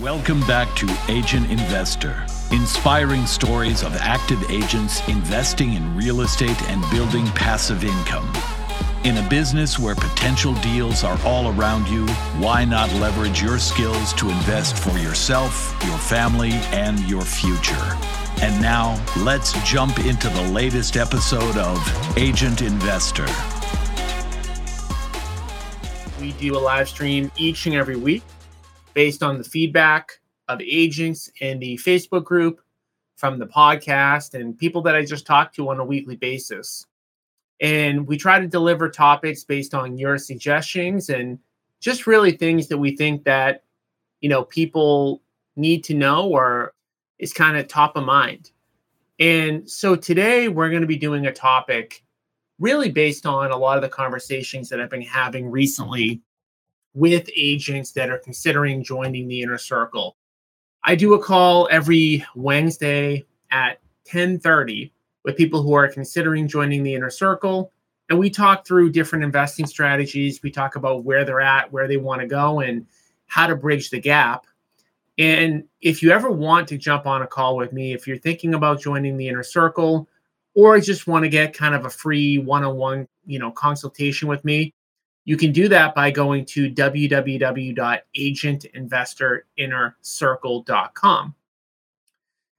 Welcome back to Agent Investor, inspiring stories of active agents investing in real estate and building passive income. In a business where potential deals are all around you, why not leverage your skills to invest for yourself, your family, and your future? And now, let's jump into the latest episode of Agent Investor. We do a live stream each and every week based on the feedback of agents in the Facebook group, from the podcast, and people that I just talk to on a weekly basis. And we try to deliver topics based on your suggestions and just really things that we think that, you know, people need to know or is kind of top of mind. And so today we're going to be doing a topic really based on a lot of the conversations that I've been having recently with agents that are considering joining the inner circle. I do a call every Wednesday at 10:30 with people who are considering joining the inner circle. And we talk through different investing strategies. We talk about where they're at, where they want to go, and how to bridge the gap. And if you ever want to jump on a call with me, if you're thinking about joining the inner circle, or just want to get kind of a free one-on-one, you know, consultation with me, you can do that by going to www.agentinvestorinnercircle.com.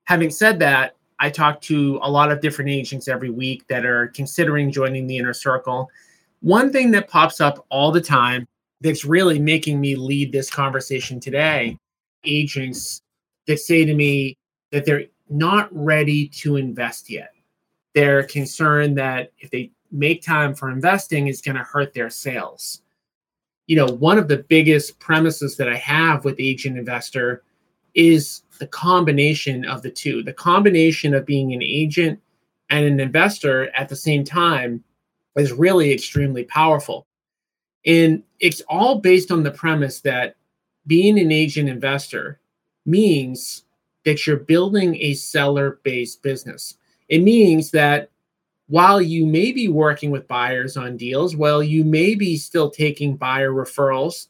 Having said that, I talk to a lot of different agents every week that are considering joining the inner circle. One thing that pops up all the time that's really making me lead this conversation today agents that say to me that they're not ready to invest yet. They're concerned that if they make time for investing, is going to hurt their sales. You know, one of the biggest premises that I have with Agent Investor is the combination of the two, the combination of being an agent and an investor at the same time is really extremely powerful. And it's all based on the premise that being an agent investor means that you're building a seller based business. It means that while you may be working with buyers on deals, while you may be still taking buyer referrals,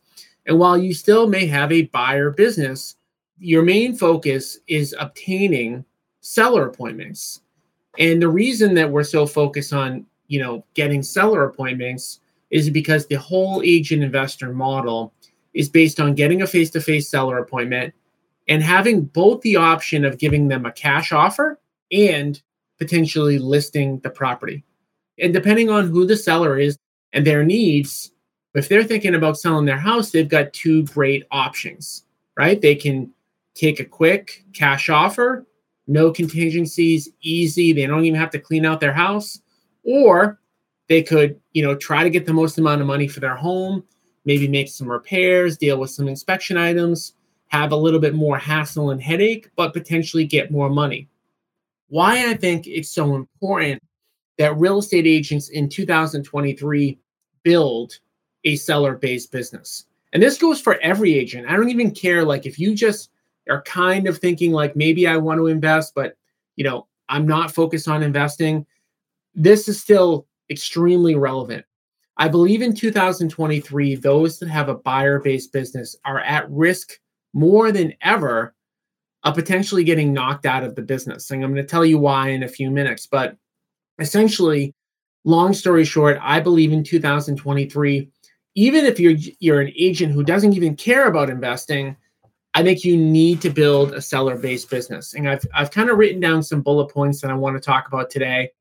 and while you still may have a buyer business, your main focus is obtaining seller appointments. And the reason that we're so focused on, you know, getting seller appointments is because the whole agent investor model is based on getting a face-to-face seller appointment and having both the option of giving them a cash offer and potentially listing the property. And depending on who the seller is and their needs, if they're thinking about selling their house, they've got two great options, right? They can take a quick cash offer, no contingencies, easy. They don't even have to clean out their house. Or they could, you know, try to get the most amount of money for their home, maybe make some repairs, deal with some inspection items, have a little bit more hassle and headache, but potentially get more money. Why I think it's so important that real estate agents in 2023 build a seller based business. And this goes for every agent. I don't even care like if you just are kind of thinking like maybe I want to invest, but you know, I'm not focused on investing, this is still extremely relevant. I believe in 2023, those that have a buyer based business are at risk more than ever of potentially getting knocked out of the business. And I'm going to tell you why in a few minutes. But essentially, long story short, I believe in 2023, even if you're you're an agent who doesn't even care about investing, I think you need to build a seller based business. And I've, I've kind of written down some bullet points that I want to talk about today.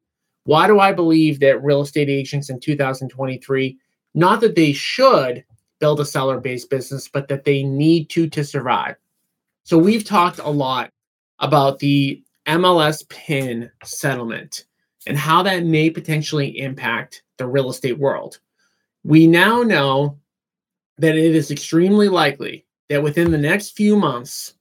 Why do I believe that real estate agents in 2023, not that they should build a seller based business, but that they need to to survive? So we've talked a lot about the MLS PIN settlement and how that may potentially impact the real estate world. We now know that it is extremely likely that within the next few months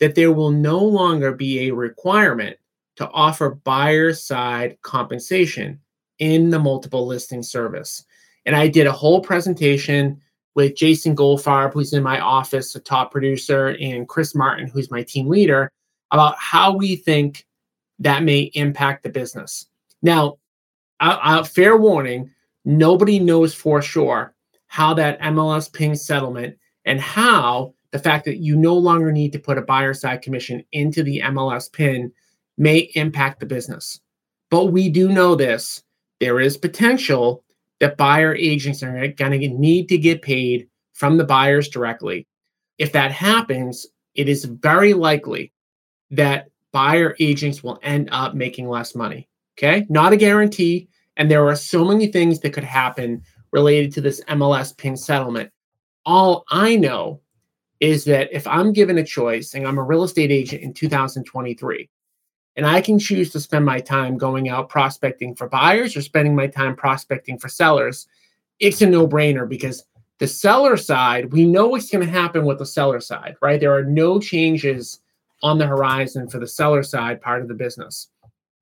that there will no longer be a requirement to offer buyer side compensation in the multiple listing service. And I did a whole presentation with Jason Goldfarb, who's in my office, a top producer, and Chris Martin, who's my team leader, about how we think that may impact the business. Now, fair warning, nobody knows for sure how that MLS PIN settlement and how the fact that you no longer need to put a buyer side commission into the MLS pin may impact the business. But we do know this there is potential that buyer agents are going to need to get paid from the buyers directly. If that happens, it is very likely that buyer agents will end up making less money. Okay. Not a guarantee. And there are so many things that could happen related to this MLS pin settlement. All I know is that if I'm given a choice and I'm a real estate agent in 2023, and I can choose to spend my time going out prospecting for buyers or spending my time prospecting for sellers, it's a no brainer because the seller side, we know what's going to happen with the seller side, right? There are no changes on the horizon for the seller side part of the business.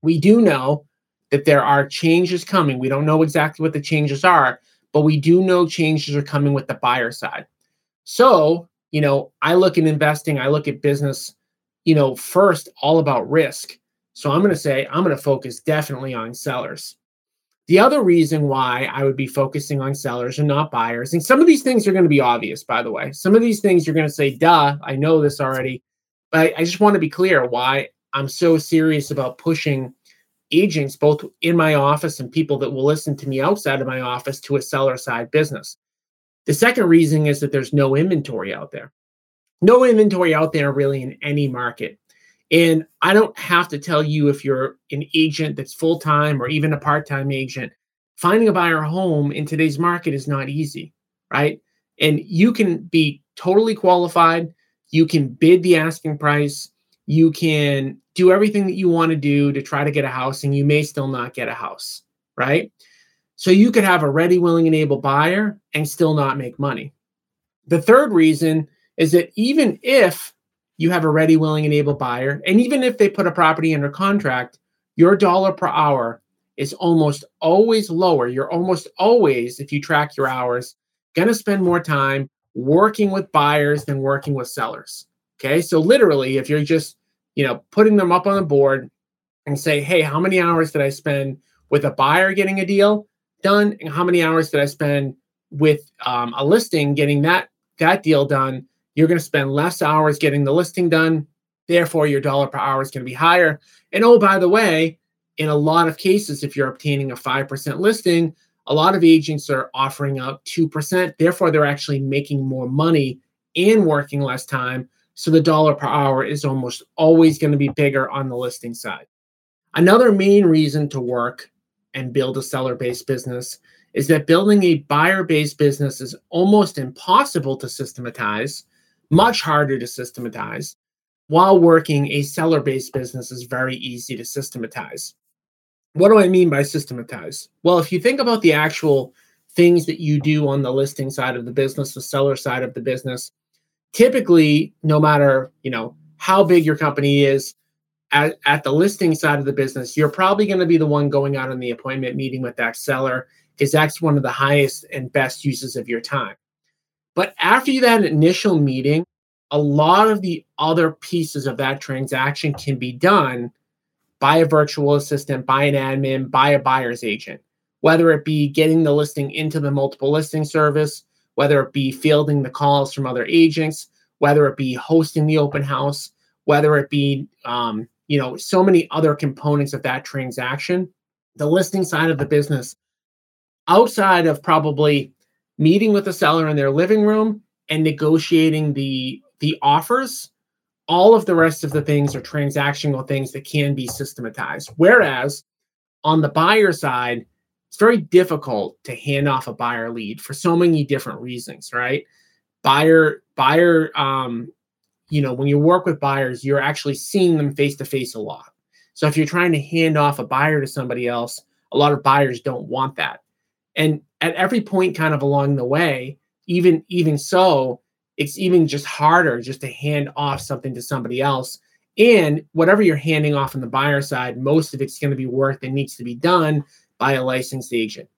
We do know that there are changes coming. We don't know exactly what the changes are, but we do know changes are coming with the buyer side. So, you know, I look at investing, I look at business, you know, first all about risk. So I'm going to say I'm going to focus definitely on sellers. The other reason why I would be focusing on sellers and not buyers, and some of these things are going to be obvious, by the way. Some of these things you're going to say, duh, I know this already. But I, just want to be clear why I'm so serious about pushing agents, both in my office and people that will listen to me outside of my office, to a seller side business. The second reason is that there's no inventory out there. No inventory out there really in any market. And I don't have to tell you if you're an agent that's full time or even a part time agent, finding a buyer home in today's market is not easy, right? And you can be totally qualified, you can bid the asking price, you can do everything that you want to do to try to get a house, and you may still not get a house, right? So you could have a ready, willing, and able buyer and still not make money. The third reason is that even if you have a ready, willing, and able buyer. And even if they put a property under contract, your dollar per hour is almost always lower. You're almost always, if you track your hours, going to spend more time working with buyers than working with sellers. Okay. So literally, if you're just, you know, putting them up on the board and say, hey, how many hours did I spend with a buyer getting a deal done? And how many hours did I spend with um, a listing getting that that deal done? You're going to spend less hours getting the listing done. Therefore, your dollar per hour is going to be higher. And oh, by the way, in a lot of cases, if you're obtaining a 5% listing, a lot of agents are offering up 2%. Therefore, they're actually making more money and working less time. So the dollar per hour is almost always going to be bigger on the listing side. Another main reason to work and build a seller based business is that building a buyer based business is almost impossible to systematize much harder to systematize, while working a seller based business is very easy to systematize. What do I mean by systematize? Well, if you think about the actual things that you do on the listing side of the business, the seller side of the business, typically, no matter you know how big your company is, at, at the listing side of the business, you're probably going to be the one going out on the appointment meeting with that seller because that's one of the highest and best uses of your time. But after that initial meeting, a lot of the other pieces of that transaction can be done by a virtual assistant, by an admin, by a buyer's agent, whether it be getting the listing into the multiple listing service, whether it be fielding the calls from other agents, whether it be hosting the open house, whether it be, um, you know, so many other components of that transaction. The listing side of the business, outside of probably meeting with the seller in their living room and negotiating the the offers all of the rest of the things are transactional things that can be systematized. Whereas on the buyer side it's very difficult to hand off a buyer lead for so many different reasons right? Buyer buyer um you know when you work with buyers you're actually seeing them face to face a lot. So if you're trying to hand off a buyer to somebody else a lot of buyers don't want that. And at every point kind of along the way even even so it's even just harder just to hand off something to somebody else. And whatever you're handing off on the buyer side most of it's going to be work that needs to be done by a licensed agent.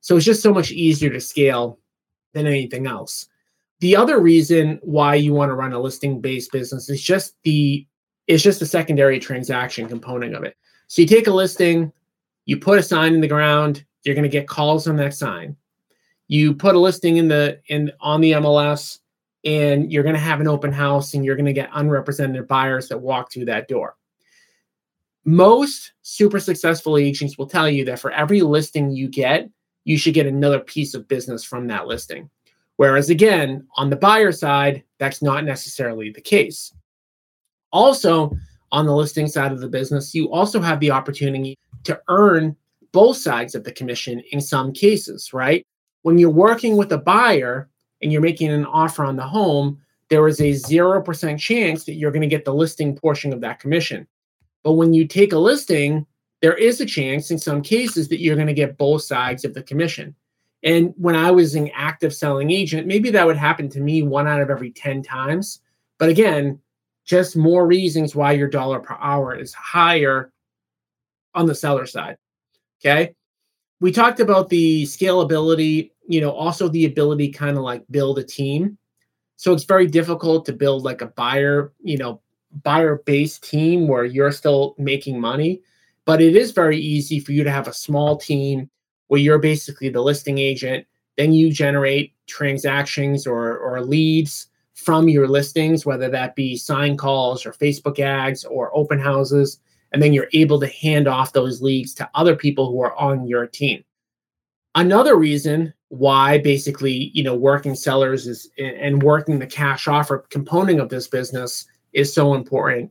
So it's just so much easier to scale than anything else. The other reason why you want to run a listing based business is just the it's just the secondary transaction component of it. So you take a listing you put a sign in the ground you're going to get calls on that sign. You put a listing in the in on the MLS, and you're going to have an open house and you're going to get unrepresented buyers that walk through that door. Most super successful agents will tell you that for every listing you get, you should get another piece of business from that listing. Whereas, again, on the buyer side, that's not necessarily the case. Also, on the listing side of the business, you also have the opportunity to earn both sides of the commission in some cases, right? When you're working with a buyer and you're making an offer on the home, there is a 0% chance that you're going to get the listing portion of that commission. But when you take a listing, there is a chance in some cases that you're going to get both sides of the commission. And when I was an active selling agent, maybe that would happen to me one out of every 10 times. But again, just more reasons why your dollar per hour is higher on the seller side. Okay. We talked about the scalability, you know, also the ability kind of like build a team. So it's very difficult to build like a buyer, you know, buyer based team where you're still making money. But it is very easy for you to have a small team where you're basically the listing agent. Then you generate transactions or, or leads from your listings, whether that be sign calls or Facebook ads or open houses and then you're able to hand off those leads to other people who are on your team. Another reason why basically, you know, working sellers is and working the cash offer component of this business is so important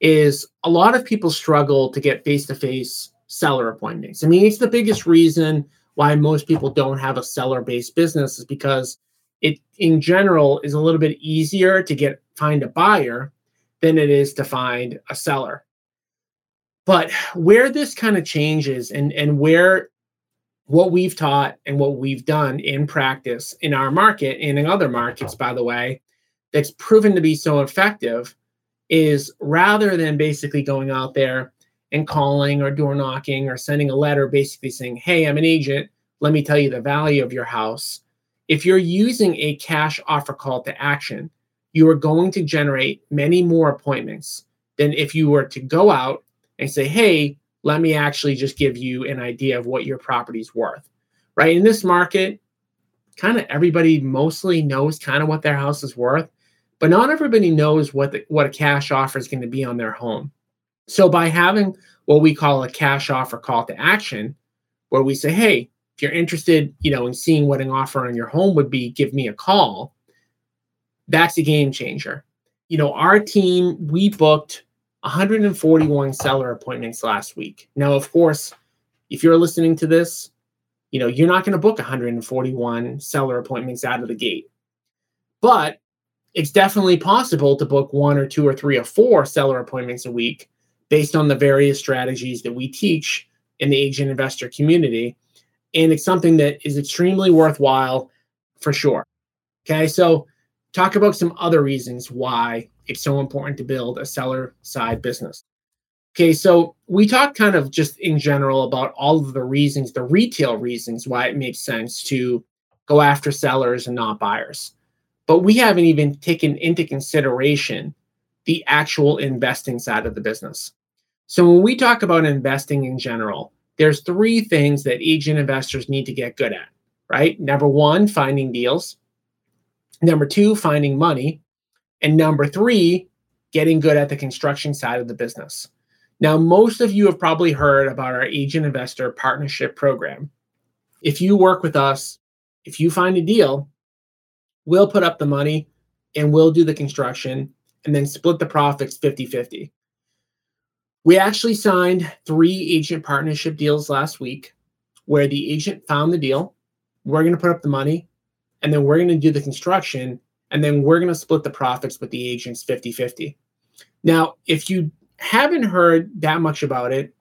is a lot of people struggle to get face-to-face seller appointments. I mean, it's the biggest reason why most people don't have a seller-based business is because it in general is a little bit easier to get find a buyer than it is to find a seller. But where this kind of changes and and where what we've taught and what we've done in practice in our market and in other markets, by the way, that's proven to be so effective is rather than basically going out there and calling or door knocking or sending a letter basically saying, Hey, I'm an agent. Let me tell you the value of your house. If you're using a cash offer call to action, you are going to generate many more appointments than if you were to go out and say, hey, let me actually just give you an idea of what your property's worth. Right. In this market, kind of everybody mostly knows kind of what their house is worth, but not everybody knows what the, what a cash offer is going to be on their home. So by having what we call a cash offer call to action, where we say, hey, if you're interested, you know, in seeing what an offer on your home would be, give me a call. That's a game changer. You know, our team, we booked 141 seller appointments last week. Now, of course, if you're listening to this, you know, you're not going to book 141 seller appointments out of the gate. But it's definitely possible to book one or two or three or four seller appointments a week based on the various strategies that we teach in the agent investor community. And it's something that is extremely worthwhile for sure. Okay. So, talk about some other reasons why it's so important to build a seller side business. Okay, so we talked kind of just in general about all of the reasons, the retail reasons why it makes sense to go after sellers and not buyers. But we haven't even taken into consideration the actual investing side of the business. So when we talk about investing in general, there's three things that agent investors need to get good at, right? Number one, finding deals. Number two, finding money. And number three, getting good at the construction side of the business. Now, most of you have probably heard about our agent investor partnership program. If you work with us, if you find a deal, we'll put up the money and we'll do the construction and then split the profits 50 50. We actually signed three agent partnership deals last week where the agent found the deal. We're going to put up the money and then we're going to do the construction and then we're going to split the profits with the agents 50 50. Now, if you haven't heard that much about it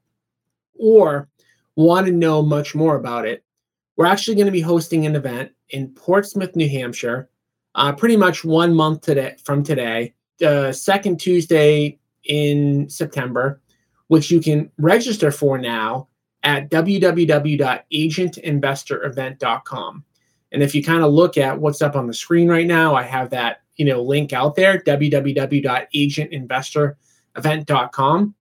or want to know much more about it, we're actually going to be hosting an event in Portsmouth, New Hampshire, uh, pretty much one month today from today, the uh, second Tuesday in September, which you can register for now at www.agentinvestorevent.com. And if you kind of look at what's up on the screen right now, I have that you know link out there www.agentinvestorevent.com.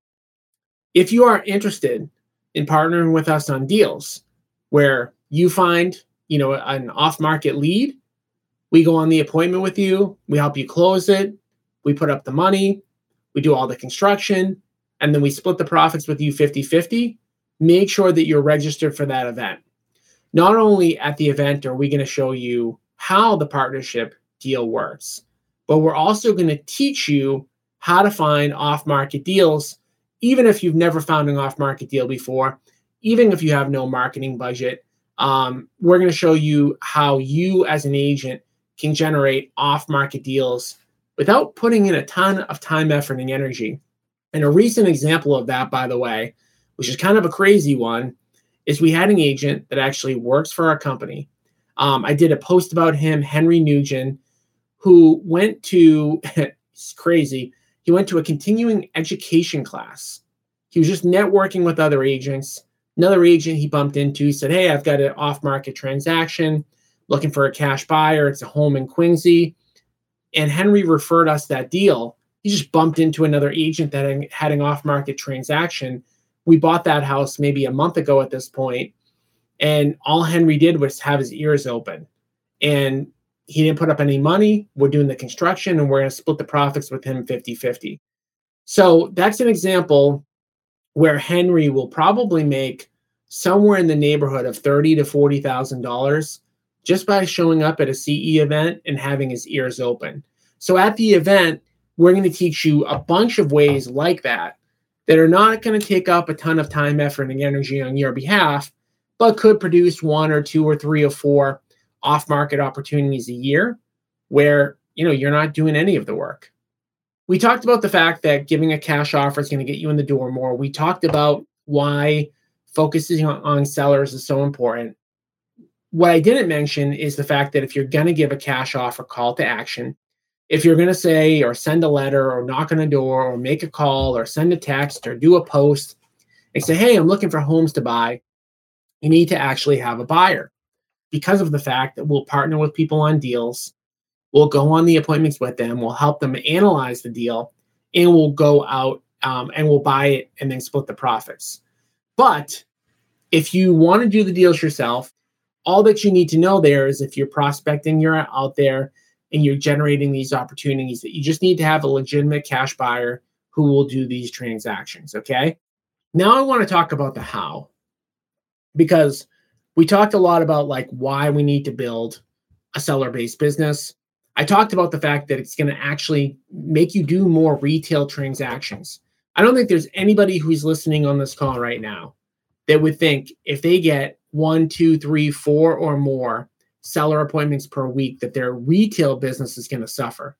If you are interested in partnering with us on deals where you find you know an off-market lead We go on the appointment with you, we help you close it, we put up the money, we do all the construction, and then we split the profits with you 50 50. Make sure that you're registered for that event. Not only at the event are we going to show you how the partnership deal works, but we're also going to teach you how to find off market deals, even if you've never found an off market deal before, even if you have no marketing budget. Um, we're going to show you how you, as an agent, can generate off market deals without putting in a ton of time, effort, and energy. And a recent example of that, by the way, which is kind of a crazy one, is we had an agent that actually works for our company. Um, I did a post about him, Henry Nugent, who went to, it's crazy, he went to a continuing education class. He was just networking with other agents. Another agent he bumped into said, Hey, I've got an off market transaction, looking for a cash buyer. It's a home in Quincy. And Henry referred us that deal. He just bumped into another agent that had an off market transaction. We bought that house maybe a month ago at this point, and all Henry did was have his ears open. And he didn't put up any money. We're doing the construction and we're going to split the profits with him 50 50. So that's an example where Henry will probably make somewhere in the neighborhood of thirty to forty thousand dollars just by showing up at a CE event and having his ears open. So at the event, we're going to teach you a bunch of ways like that that are not going to take up a ton of time, effort, and energy on your behalf, but could produce one or two or three or four off-market opportunities a year where you know you're not doing any of the work. We talked about the fact that giving a cash offer is going to get you in the door more. We talked about why focusing on, on sellers is so important. What I didn't mention is the fact that if you're going to give a cash offer call to action, if you're going to say or send a letter or knock on a door or make a call or send a text or do a post and say, hey, I'm looking for homes to buy, you need to actually have a buyer because of the fact that we'll partner with people on deals. We'll go on the appointments with them. We'll help them analyze the deal and we'll go out um, and we'll buy it and then split the profits. But if you want to do the deals yourself, all that you need to know there is if you're prospecting, you're out there and you're generating these opportunities, that you just need to have a legitimate cash buyer who will do these transactions. Okay. Now I want to talk about the how because we talked a lot about like why we need to build a seller based business. I talked about the fact that it's going to actually make you do more retail transactions. I don't think there's anybody who's listening on this call right now that would think if they get one, two, three, four, or more seller appointments per week, that their retail business is going to suffer,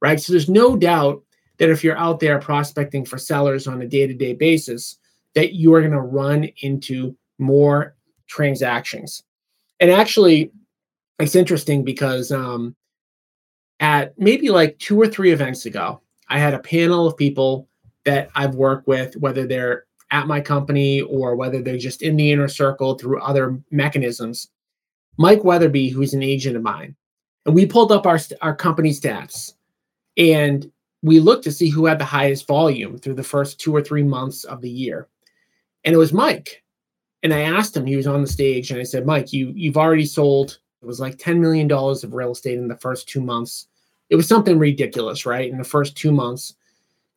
right? So there's no doubt that if you're out there prospecting for sellers on a day to day basis, that you are going to run into more transactions. And actually, it's interesting because um, at maybe like two or three events ago, I had a panel of people that I've worked with, whether they're at my company or whether they're just in the inner circle through other mechanisms. Mike Weatherby, who's an agent of mine, and we pulled up our our company stats, and we looked to see who had the highest volume through the first two or three months of the year, and it was Mike. And I asked him, he was on the stage, and I said, Mike, you you've already sold it was like ten million dollars of real estate in the first two months. It was something ridiculous, right? In the first two months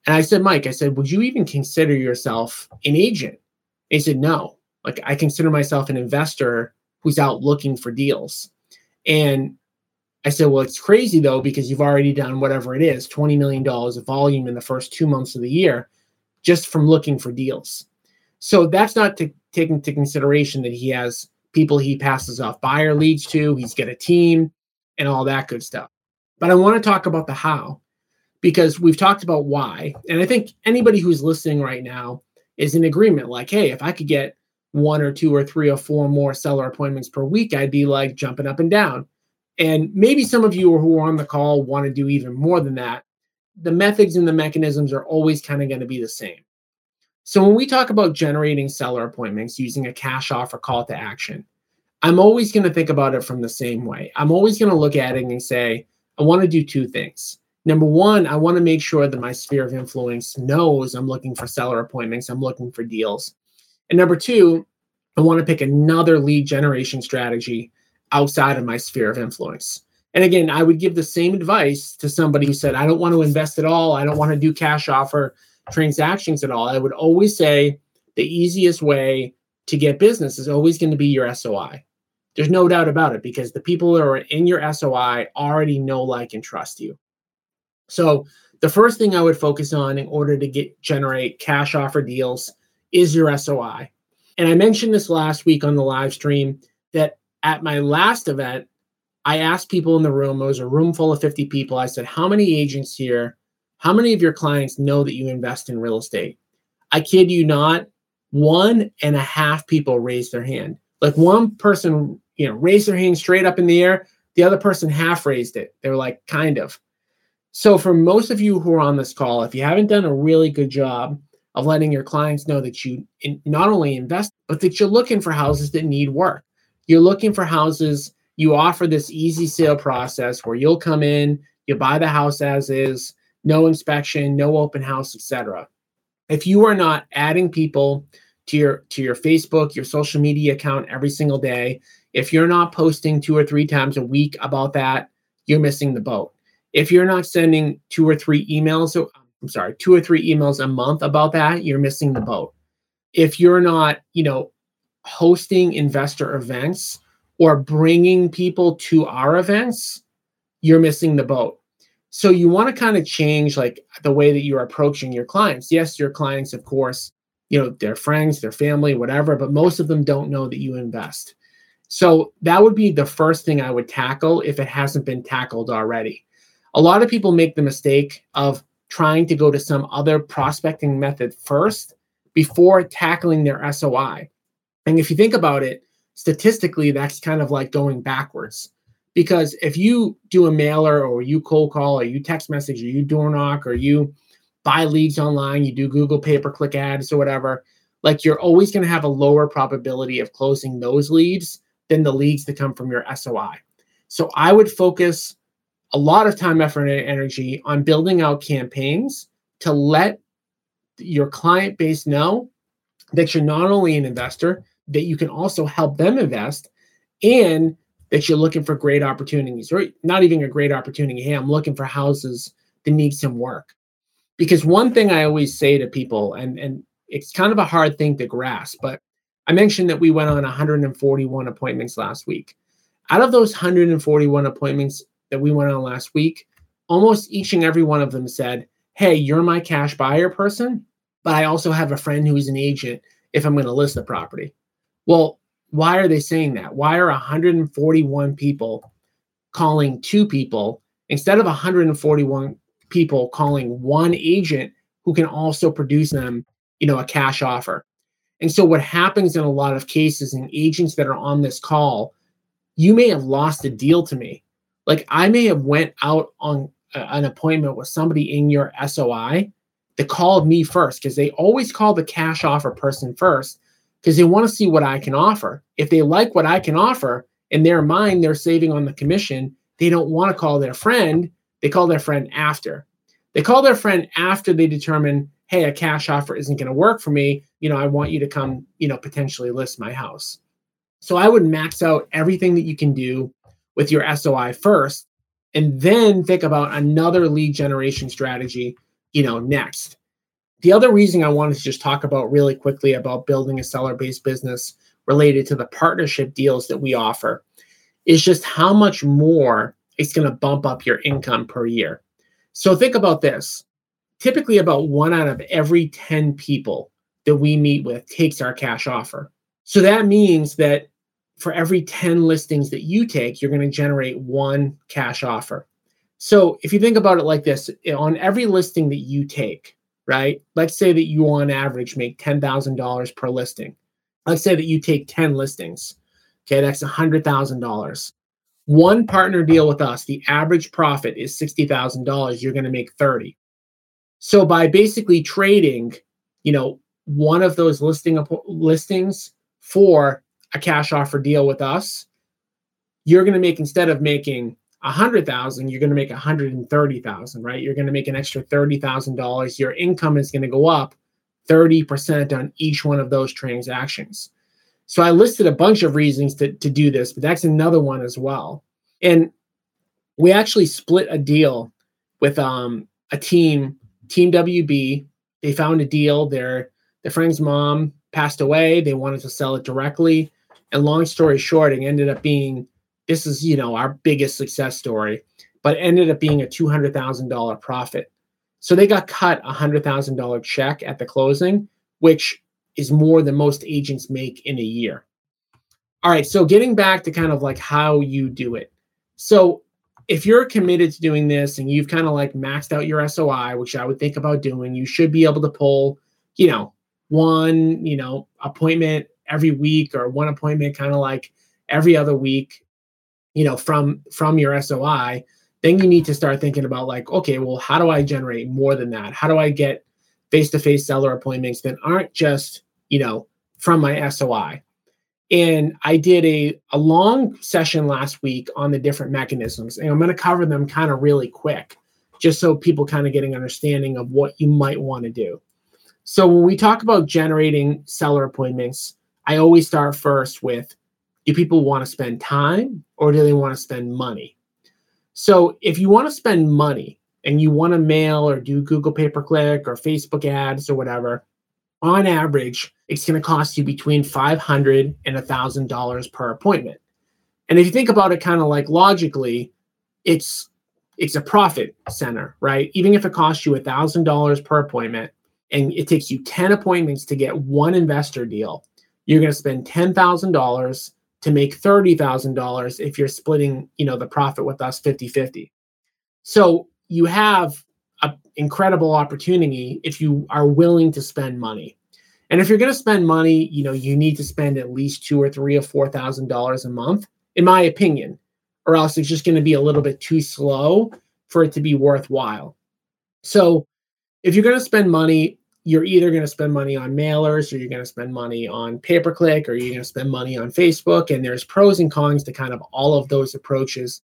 and I said, Mike, I said, would you even consider yourself an agent? He said, no. Like I consider myself an investor who's out looking for deals. And I said, well, it's crazy though, because you've already done whatever it is, $20 million of volume in the first two months of the year just from looking for deals. So that's not to take into consideration that he has people he passes off buyer leads to, he's got a team and all that good stuff. But I want to talk about the how because we've talked about why. And I think anybody who's listening right now is in agreement like, hey, if I could get one or two or three or four more seller appointments per week, I'd be like jumping up and down. And maybe some of you who are on the call want to do even more than that. The methods and the mechanisms are always kind of going to be the same. So when we talk about generating seller appointments using a cash offer call to action, I'm always going to think about it from the same way. I'm always going to look at it and say, I want to do two things. Number one, I want to make sure that my sphere of influence knows I'm looking for seller appointments, I'm looking for deals. And number two, I want to pick another lead generation strategy outside of my sphere of influence. And again, I would give the same advice to somebody who said, I don't want to invest at all. I don't want to do cash offer transactions at all. I would always say the easiest way to get business is always going to be your SOI. There's no doubt about it because the people that are in your SOI already know, like, and trust you. So the first thing I would focus on in order to get generate cash offer deals is your SOI. And I mentioned this last week on the live stream that at my last event, I asked people in the room, it was a room full of 50 people. I said, How many agents here, how many of your clients know that you invest in real estate? I kid you not, one and a half people raised their hand. Like one person, you know, raised their hand straight up in the air. The other person half raised it. They were like, kind of. So, for most of you who are on this call, if you haven't done a really good job of letting your clients know that you not only invest, but that you're looking for houses that need work, you're looking for houses, you offer this easy sale process where you'll come in, you buy the house as is, no inspection, no open house, etc. If you are not adding people to your to your Facebook, your social media account every single day, if you're not posting two or three times a week about that, you're missing the boat if you're not sending two or three emails, I'm sorry, two or three emails a month about that, you're missing the boat. If you're not, you know, hosting investor events or bringing people to our events, you're missing the boat. So you want to kind of change like the way that you're approaching your clients. Yes, your clients, of course, you know, their friends, their family, whatever, but most of them don't know that you invest. So that would be the first thing I would tackle if it hasn't been tackled already a lot of people make the mistake of trying to go to some other prospecting method first before tackling their SOI. And if you think about it, statistically, that's kind of like going backwards. Because if you do a mailer or you cold call or you text message or you door knock or you buy leads online, you do Google pay per click ads or whatever, like you're always going to have a lower probability of closing those leads than the leads that come from your SOI. So I would focus a lot of time, effort, and energy on building out campaigns to let your client base know that you're not only an investor, that you can also help them invest, and that you're looking for great opportunities, or not even a great opportunity. Hey, I'm looking for houses that need some work. Because one thing I always say to people, and, and it's kind of a hard thing to grasp, but I mentioned that we went on 141 appointments last week. Out of those 141 appointments, that we went on last week, almost each and every one of them said, Hey, you're my cash buyer person, but I also have a friend who's an agent if I'm going to list the property. Well, why are they saying that? Why are 141 people calling two people instead of 141 people calling one agent who can also produce them, you know, a cash offer? And so what happens in a lot of cases in agents that are on this call, you may have lost a deal to me like I may have went out on a, an appointment with somebody in your SOI that called me first because they always call the cash offer person first because they want to see what I can offer. If they like what I can offer, in their mind they're saving on the commission, they don't want to call their friend. They call their friend after. They call their friend after they determine, hey, a cash offer isn't going to work for me. You know, I want you to come, you know, potentially list my house. So I would max out everything that you can do with your SOI first, and then think about another lead generation strategy, you know, next. The other reason I wanted to just talk about really quickly about building a seller-based business related to the partnership deals that we offer is just how much more it's going to bump up your income per year. So think about this. Typically about 1 out of every 10 people that we meet with takes our cash offer. So that means that for every 10 listings that you take, you're going to generate one cash offer. So if you think about it like this, on every listing that you take, right? Let's say that you on average make $10,000 per listing. Let's say that you take 10 listings. Okay, that's $100,000. One partner deal with us, the average profit is $60,000. You're going to make 30. So by basically trading, you know, one of those listing listings for a cash offer deal with us, you're going to make instead of making a hundred thousand, you're going to make a hundred and thirty thousand, right? You're going to make an extra thirty thousand dollars. Your income is going to go up thirty percent on each one of those transactions. So I listed a bunch of reasons to, to do this, but that's another one as well. And we actually split a deal with um, a team, Team WB. They found a deal. Their their friend's mom passed away. They wanted to sell it directly. And long story short, it ended up being this is you know our biggest success story, but ended up being a two hundred thousand dollar profit. So they got cut a hundred thousand dollar check at the closing, which is more than most agents make in a year. All right, so getting back to kind of like how you do it. So if you're committed to doing this and you've kind of like maxed out your SOI, which I would think about doing, you should be able to pull, you know, one, you know, appointment every week or one appointment kind of like every other week, you know, from from your SOI. Then you need to start thinking about like, okay, well, how do I generate more than that? How do I get face-to-face seller appointments that aren't just, you know, from my SOI? And I did a, a long session last week on the different mechanisms, and I'm going to cover them kind of really quick, just so people kind of getting understanding of what you might want to do. So when we talk about generating seller appointments, I always start first with do people want to spend time or do they want to spend money? So if you want to spend money and you want to mail or do Google pay per click or Facebook ads or whatever, on average, it's going to cost you between 500 and $1,000 per appointment. And if you think about it kind of like logically, it's it's a profit center, right? Even if it costs you $1,000 per appointment and it takes you 10 appointments to get one investor deal, you're going to spend $10,000 to make $30,000 if you're splitting, you know, the profit with us 50-50. So you have an incredible opportunity if you are willing to spend money. And if you're going to spend money, you know, you need to spend at least two or three or four thousand dollars a month, in my opinion, or else it's just going to be a little bit too slow for it to be worthwhile. So if you're going to spend money, you're either going to spend money on mailers or you're going to spend money on pay per click or you're going to spend money on Facebook. And there's pros and cons to kind of all of those approaches.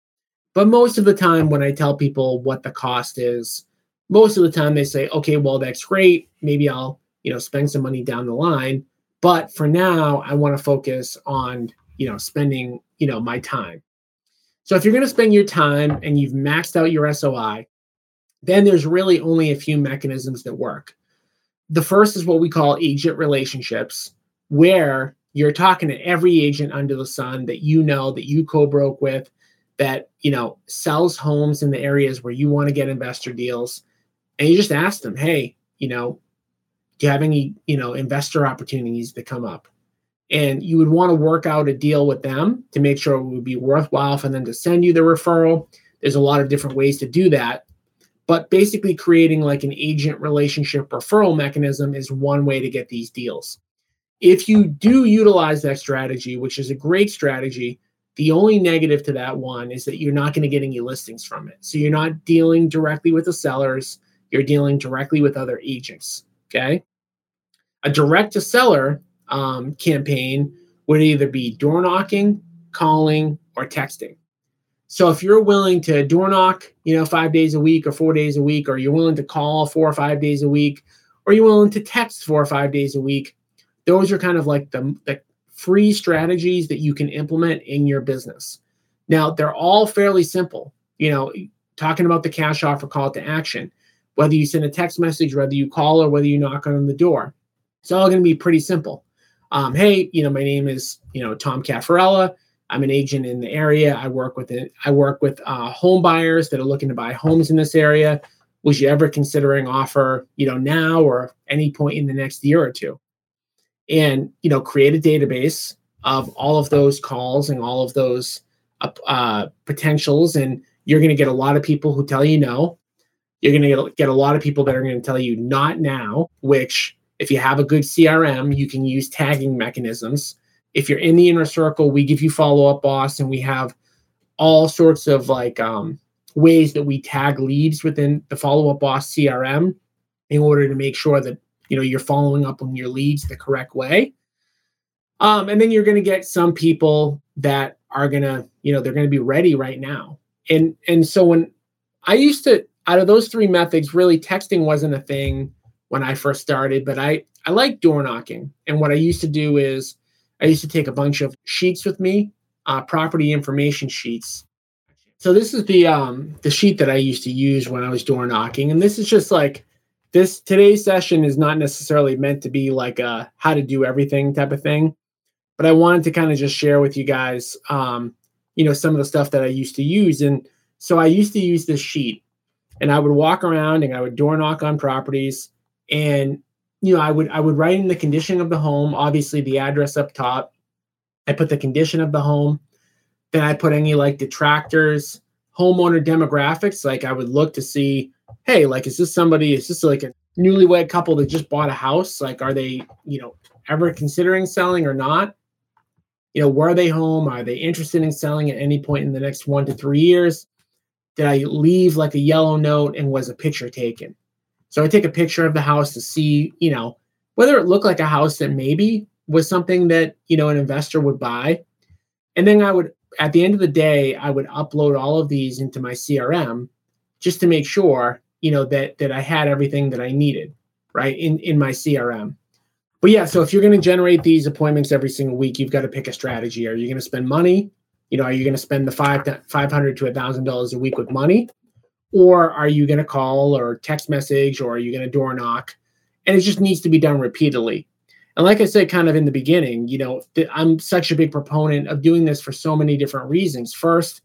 But most of the time, when I tell people what the cost is, most of the time they say, okay, well, that's great. Maybe I'll, you know, spend some money down the line. But for now, I want to focus on, you know, spending, you know, my time. So if you're going to spend your time and you've maxed out your SOI, then there's really only a few mechanisms that work. The first is what we call agent relationships, where you're talking to every agent under the sun that you know that you co-broke with that you know sells homes in the areas where you want to get investor deals and you just ask them, hey, you know, do you have any, you know, investor opportunities that come up? And you would want to work out a deal with them to make sure it would be worthwhile for them to send you the referral. There's a lot of different ways to do that. But basically, creating like an agent relationship referral mechanism is one way to get these deals. If you do utilize that strategy, which is a great strategy, the only negative to that one is that you're not going to get any listings from it. So you're not dealing directly with the sellers you're dealing directly with other agents. Okay. A direct to seller um, campaign would either be door knocking, calling, or texting. So if you're willing to door knock, you know, five days a week or four days a week, or you're willing to call four or five days a week, or you're willing to text four or five days a week, those are kind of like the, the free strategies that you can implement in your business. Now, they're all fairly simple. You know, talking about the cash offer call to action whether you send a text message, whether you call, or whether you knock on the door. It's all going to be pretty simple. Um, hey, you know, my name is you know Tom Cafarella. I'm an agent in the area. I work with it. I work with uh, home buyers that are looking to buy homes in this area. Was you ever considering offer, you know, now or any point in the next year or two? And you know, create a database of all of those calls and all of those uh, potentials, and you're going to get a lot of people who tell you no, you're going to get a lot of people that are going to tell you not now, which if you have a good CRM, you can use tagging mechanisms. If you're in the inner circle, we give you follow up boss and we have all sorts of like um, ways that we tag leads within the follow up boss CRM in order to make sure that you know you're following up on your leads the correct way. Um, and then you're going to get some people that are going to you know they're going to be ready right now. And and so when I used to out of those three methods, really texting wasn't a thing when I first started, but I, I like door knocking. And what I used to do is I used to take a bunch of sheets with me, uh, property information sheets. So this is the um the sheet that I used to use when I was door knocking, and this is just like this today's session is not necessarily meant to be like a how to do everything type of thing, but I wanted to kind of just share with you guys, um, you know, some of the stuff that I used to use, and so I used to use this sheet, and I would walk around and I would door knock on properties, and you know, I would I would write in the condition of the home, obviously the address up top. I put the condition of the home. Then I put any like detractors, homeowner demographics. Like I would look to see, hey, like is this somebody? Is this like a newlywed couple that just bought a house? Like, are they, you know, ever considering selling or not? You know, were they home? Are they interested in selling at any point in the next one to three years? Did I leave like a yellow note and was a picture taken? So I take a picture of the house to see, you know, whether it looked like a house that maybe was something that, you know, an investor would buy. And then I would, at the end of the day, I would upload all of these into my CRM just to make sure, you know, that that I had everything that I needed, right, in in my CRM. But yeah, so if you're going to generate these appointments every single week, you've got to pick a strategy. Are you going to spend money? You know, are you going to spend the five five hundred to a thousand dollars a week with money, or are you going to call or text message or are you going to door knock? And it just needs to be done repeatedly. And like i said kind of in the beginning you know i'm such a big proponent of doing this for so many different reasons. First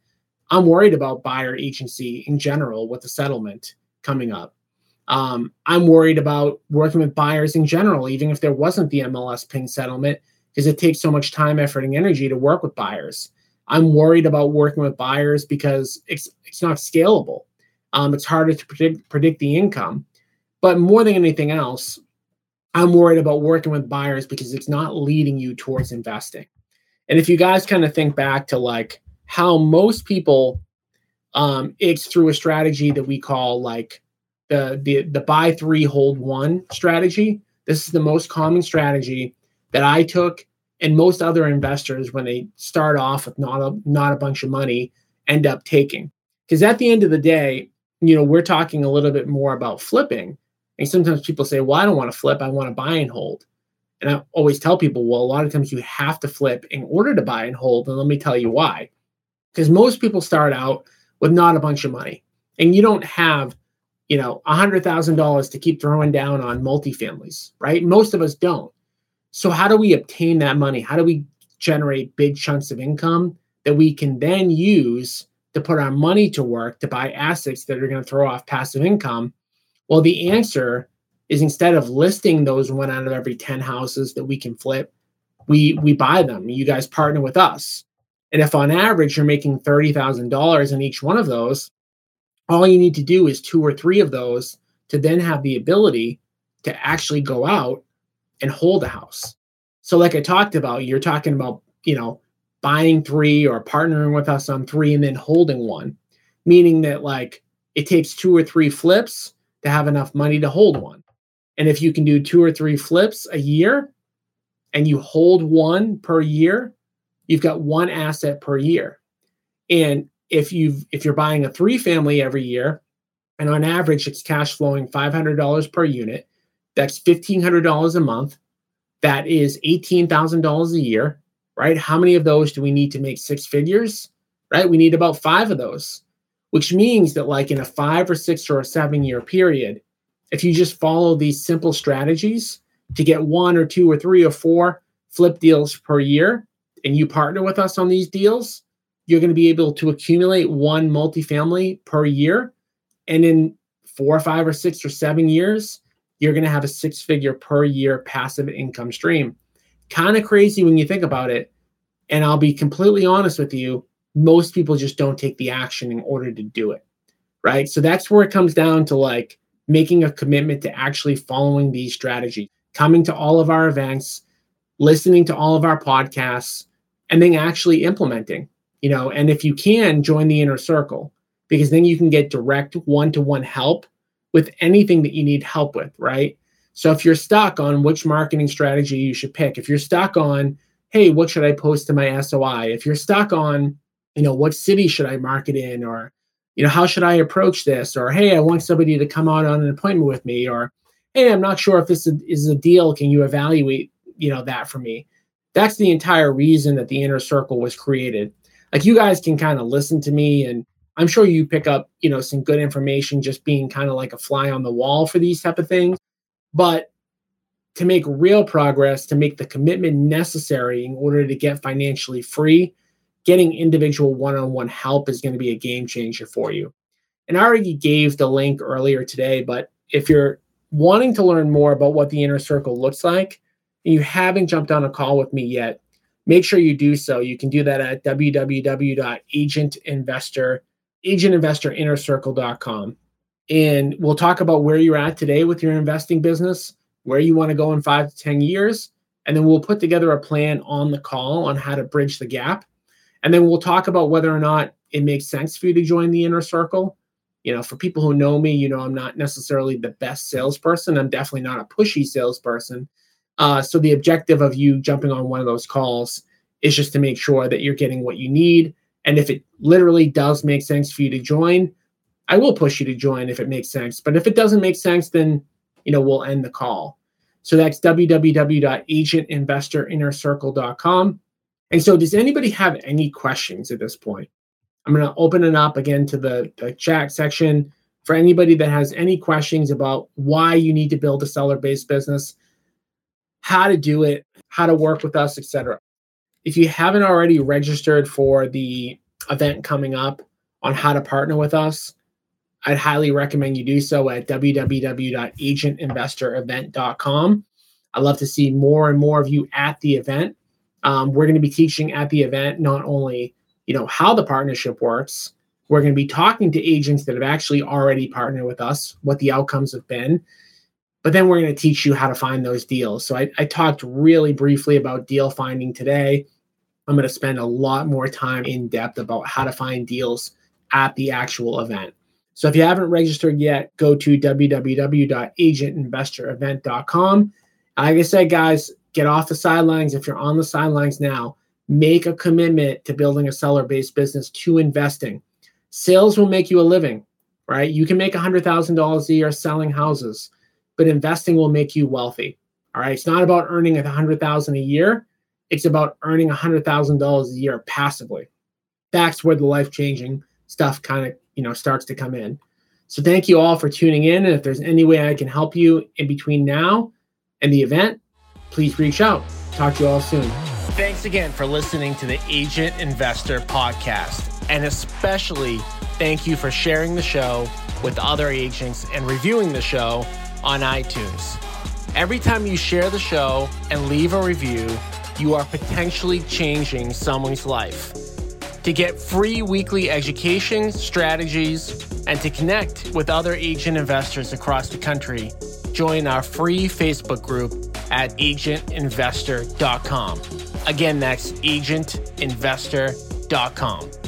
i'm worried about buyer agency in general with the settlement coming up. Um, i'm worried about working with buyers in general even if there wasn't the mls PIN settlement because it takes so much time effort and energy to work with buyers. I'm worried about working with buyers because it's, it's not scalable um, it's harder to predict predict the income. But more than anything else, I'm worried about working with buyers because it's not leading you towards investing. And if you guys kind of think back to like how most people, um, it's through a strategy that we call like the the the buy three hold one strategy. This is the most common strategy that I took and most other investors when they start off with not a not a bunch of money end up taking. Because at the end of the day, you know, we're talking a little bit more about flipping. And sometimes people say, well, I don't want to flip, I want to buy and hold. And I always tell people, well, a lot of times you have to flip in order to buy and hold. And let me tell you why. Because most people start out with not a bunch of money. And you don't have, you know, a hundred thousand dollars to keep throwing down on multifamilies, right? Most of us don't. So how do we obtain that money? How do we generate big chunks of income that we can then use to put our money to work to buy assets that are going to throw off passive income? Well, the answer is instead of listing those one out of every 10 houses that we can flip, we we buy them. You guys partner with us. And if on average you're making $30,000 in each one of those, all you need to do is two or three of those to then have the ability to actually go out and hold a house. So like I talked about, you're talking about, you know, buying three or partnering with us on three and then holding one, meaning that like it takes two or three flips to have enough money to hold one. And if you can do two or three flips a year and you hold one per year, you've got one asset per year. And if you've if you're buying a three family every year and on average it's cash flowing $500 per unit, that's $1500 a month. That is $18,000 a year right? How many of those do we need to make six figures? Right? We need about five of those, which means that, like in a five or six or a seven year period, if you just follow these simple strategies to get one or two or three or four flip deals per year, and you partner with us on these deals, you're going to be able to accumulate one multifamily per year. And in four or five or six or seven years, you're going to have a six figure per year passive income stream kind of crazy when you think about it. And I'll be completely honest with you, most people just don't take the action in order to do it. Right. So that's where it comes down to like making a commitment to actually following these strategies, coming to all of our events, listening to all of our podcasts, and then actually implementing, you know, and if you can join the inner circle, because then you can get direct one to one help with anything that you need help with, right? So if you're stuck on which marketing strategy you should pick, if you're stuck on, hey, what should I post to my SOI? If you're stuck on, you know, what city should I market in or you know, how should I approach this? Or hey, I want somebody to come out on an appointment with me or hey, I'm not sure if this is a deal. Can you evaluate, you know, that for me? That's the entire reason that the inner circle was created. Like you guys can kind of listen to me and I'm sure you pick up, you know, some good information just being kind of like a fly on the wall for these type of things. But to make real progress, to make the commitment necessary in order to get financially free, getting individual one-on-one help is going to be a game changer for you. And I already gave the link earlier today, but if you're wanting to learn more about what the inner circle looks like and you haven't jumped on a call with me yet, make sure you do so. You can do that at www.agentinvestor, agentinvestorinnercircle.com. And we'll talk about where you're at today with your investing business, where you want to go in five to 10 years. And then we'll put together a plan on the call on how to bridge the gap. And then we'll talk about whether or not it makes sense for you to join the inner circle you know, for people who know me, you know, I'm not necessarily the best salesperson. I'm definitely not a pushy salesperson. Uh, so the objective of you jumping on one of those calls is just to make sure that you're getting what you need. And if it literally does make sense for you to join, I will push you to join if it makes sense. But if it doesn't make sense, then you know we'll end the call. So that's www.agentinvestorinnercircle.com. And so, does anybody have any questions at this point? I'm going to open it up again to the, the chat section for anybody that has any questions about why you need to build a seller based business, how to do it, how to work with us, etc. If you haven't already registered for the event coming up on how to partner with us, I'd highly recommend you do so at www.agentinvestorevent.com. I'd love to see more and more of you at the event. Um, we're going to be teaching at the event not only you know how the partnership works we're going to be talking to agents that have actually already partnered with us what the outcomes have been but then we're going to teach you how to find those deals so I, I talked really briefly about deal finding today i'm going to spend a lot more time in depth about how to find deals at the actual event so if you haven't registered yet go to www.agentinvestorevent.com like i said guys get off the sidelines if you're on the sidelines now Make a commitment to building a seller based business to investing. Sales will make you a living, right? You can make $100,000 a year selling houses, but investing will make you wealthy. All right. It's not about earning a 100000 a year, it's about earning a $100,000 a year passively. That's where the life changing stuff kind of you know starts to come in. So thank you all for tuning in. And if there's any way I can help you in between now and the event, please reach out. Talk to you all soon. Thanks again for listening to the Agent Investor Podcast. And especially thank you for sharing the show with other agents and reviewing the show on iTunes. Every time you share the show and leave a review, you are potentially changing someone's life. To get free weekly education, strategies, and to connect with other agent investors across the country, join our free Facebook group at agentinvestor.com. Again, that's agentinvestor.com.